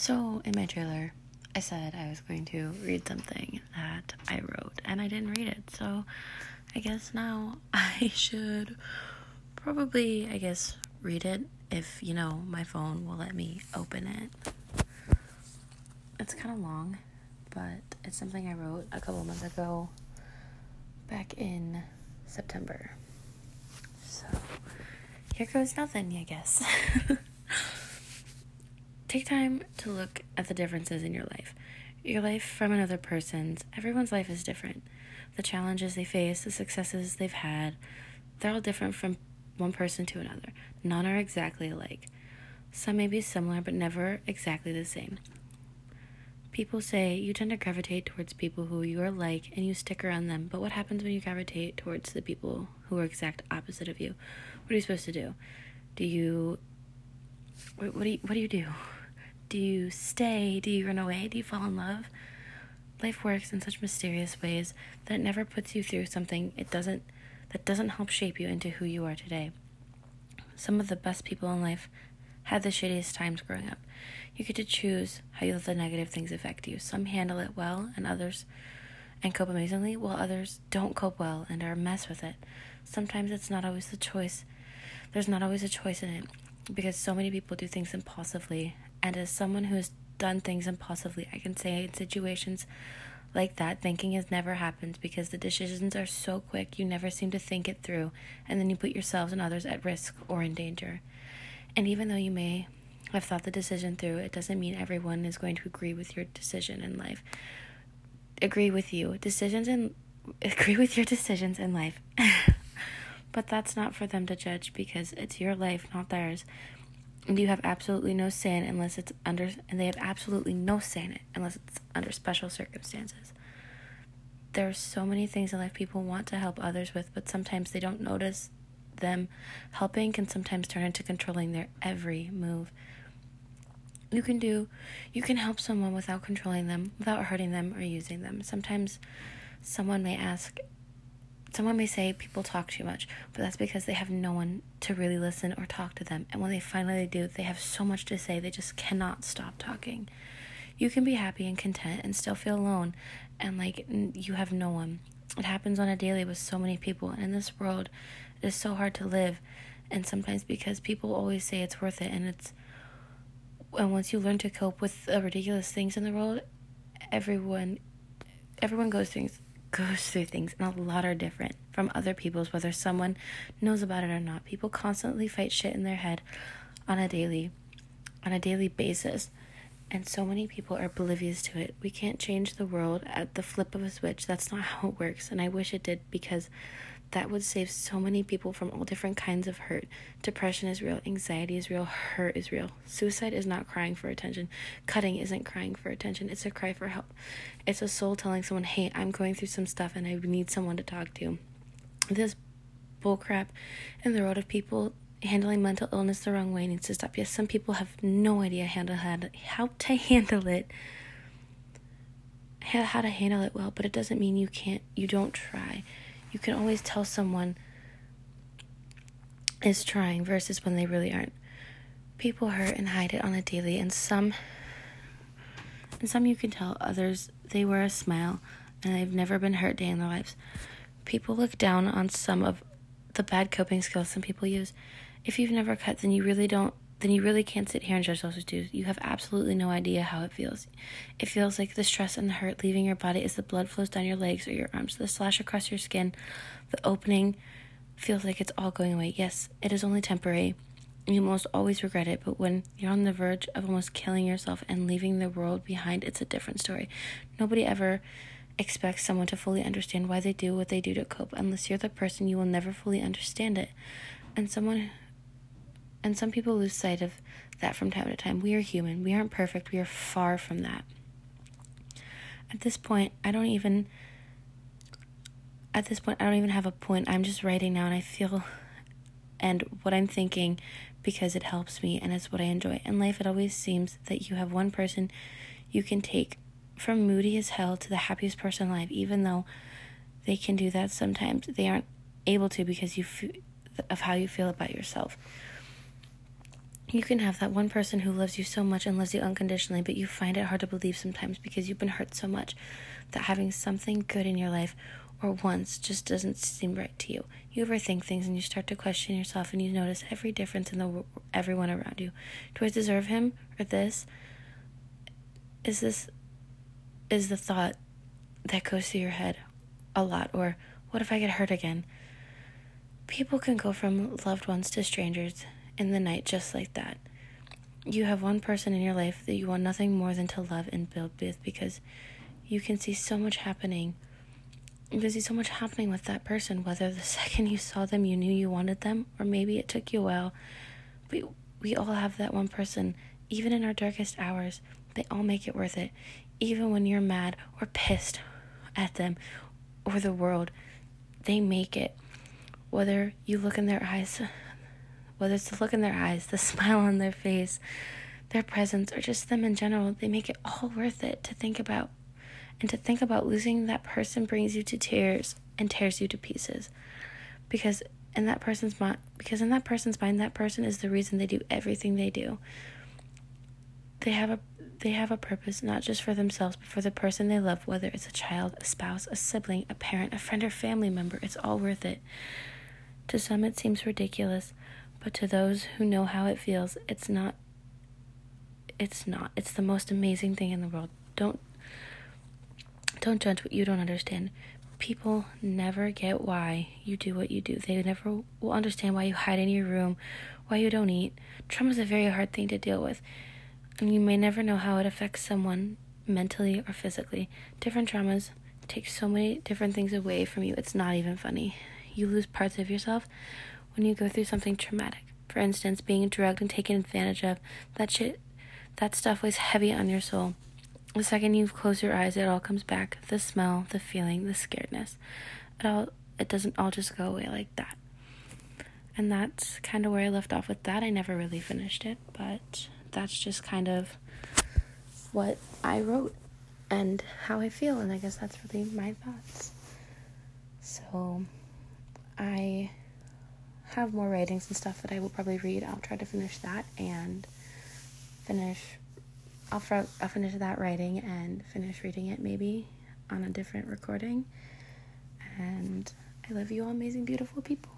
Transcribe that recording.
So, in my trailer, I said I was going to read something that I wrote, and I didn't read it. So, I guess now I should probably, I guess, read it if, you know, my phone will let me open it. It's kind of long, but it's something I wrote a couple months ago, back in September. So, here goes nothing, I guess. Take time to look at the differences in your life. Your life from another person's. Everyone's life is different. The challenges they face, the successes they've had, they're all different from one person to another. None are exactly alike. Some may be similar, but never exactly the same. People say you tend to gravitate towards people who you are like and you stick around them, but what happens when you gravitate towards the people who are exact opposite of you? What are you supposed to do? Do you what, do you what do you do? Do you stay? Do you run away? Do you fall in love? Life works in such mysterious ways that it never puts you through something it doesn't that doesn't help shape you into who you are today. Some of the best people in life had the shittiest times growing up. You get to choose how you let the negative things affect you. Some handle it well and others and cope amazingly, while others don't cope well and are a mess with it. Sometimes it's not always the choice. There's not always a choice in it because so many people do things impulsively and as someone who has done things impulsively, I can say in situations like that, thinking has never happened because the decisions are so quick, you never seem to think it through, and then you put yourselves and others at risk or in danger. And even though you may have thought the decision through, it doesn't mean everyone is going to agree with your decision in life. Agree with you. Decisions in agree with your decisions in life. but that's not for them to judge because it's your life, not theirs you have absolutely no say in it unless it's under and they have absolutely no say in it unless it's under special circumstances. There are so many things in life people want to help others with but sometimes they don't notice them helping can sometimes turn into controlling their every move. You can do you can help someone without controlling them without hurting them or using them. Sometimes someone may ask someone may say people talk too much, but that's because they have no one to really listen or talk to them. And when they finally do, they have so much to say, they just cannot stop talking. You can be happy and content and still feel alone and like you have no one. It happens on a daily with so many people, and in this world, it is so hard to live. And sometimes because people always say it's worth it, and it's and once you learn to cope with the ridiculous things in the world, everyone everyone goes through goes through things, and a lot are different from other people's, whether someone knows about it or not. People constantly fight shit in their head on a daily on a daily basis. And so many people are oblivious to it. We can't change the world at the flip of a switch. That's not how it works. And I wish it did because that would save so many people from all different kinds of hurt. Depression is real, anxiety is real, hurt is real. Suicide is not crying for attention. Cutting isn't crying for attention, it's a cry for help. It's a soul telling someone, hey, I'm going through some stuff and I need someone to talk to. This bullcrap in the road of people handling mental illness the wrong way needs to stop. Yes, some people have no idea how to handle it how to handle it well, but it doesn't mean you can't you don't try you can always tell someone is trying versus when they really aren't. People hurt and hide it on a daily, and some, and some you can tell. Others they wear a smile, and they've never been hurt day in their lives. People look down on some of the bad coping skills some people use. If you've never cut, then you really don't then you really can't sit here and judge those do. You have absolutely no idea how it feels. It feels like the stress and the hurt leaving your body as the blood flows down your legs or your arms, the slash across your skin, the opening feels like it's all going away. Yes, it is only temporary. You almost always regret it, but when you're on the verge of almost killing yourself and leaving the world behind, it's a different story. Nobody ever expects someone to fully understand why they do what they do to cope. Unless you're the person, you will never fully understand it. And someone and some people lose sight of that from time to time. We are human. We aren't perfect. We are far from that. At this point, I don't even at this point I don't even have a point. I'm just writing now and I feel and what I'm thinking because it helps me and it's what I enjoy. In life it always seems that you have one person you can take from moody as hell to the happiest person alive even though they can do that sometimes they aren't able to because you f- of how you feel about yourself you can have that one person who loves you so much and loves you unconditionally, but you find it hard to believe sometimes because you've been hurt so much that having something good in your life or once just doesn't seem right to you. You overthink things and you start to question yourself and you notice every difference in the everyone around you. Do I deserve him or this? Is this is the thought that goes through your head a lot or what if I get hurt again? People can go from loved ones to strangers in the night just like that. You have one person in your life that you want nothing more than to love and build with because you can see so much happening. You can see so much happening with that person, whether the second you saw them you knew you wanted them, or maybe it took you a while. But we all have that one person, even in our darkest hours. They all make it worth it. Even when you're mad or pissed at them or the world, they make it. Whether you look in their eyes whether it's the look in their eyes, the smile on their face, their presence, or just them in general, they make it all worth it to think about. And to think about losing that person brings you to tears and tears you to pieces. Because in that person's mind, because in that person's mind, that person is the reason they do everything they do. They have a they have a purpose not just for themselves, but for the person they love, whether it's a child, a spouse, a sibling, a parent, a friend, or family member. It's all worth it. To some, it seems ridiculous, but to those who know how it feels, it's not. It's not. It's the most amazing thing in the world. Don't. Don't judge what you don't understand. People never get why you do what you do. They never will understand why you hide in your room, why you don't eat. Trauma is a very hard thing to deal with, and you may never know how it affects someone mentally or physically. Different traumas take so many different things away from you. It's not even funny. You lose parts of yourself when you go through something traumatic. For instance, being drugged and taken advantage of. That shit, that stuff weighs heavy on your soul. The second you close your eyes, it all comes back. The smell, the feeling, the scaredness. It all it doesn't all just go away like that. And that's kind of where I left off with that. I never really finished it, but that's just kind of what I wrote and how I feel, and I guess that's really my thoughts. So I have more writings and stuff that I will probably read. I'll try to finish that and finish. I'll, fr- I'll finish that writing and finish reading it maybe on a different recording. And I love you all, amazing, beautiful people.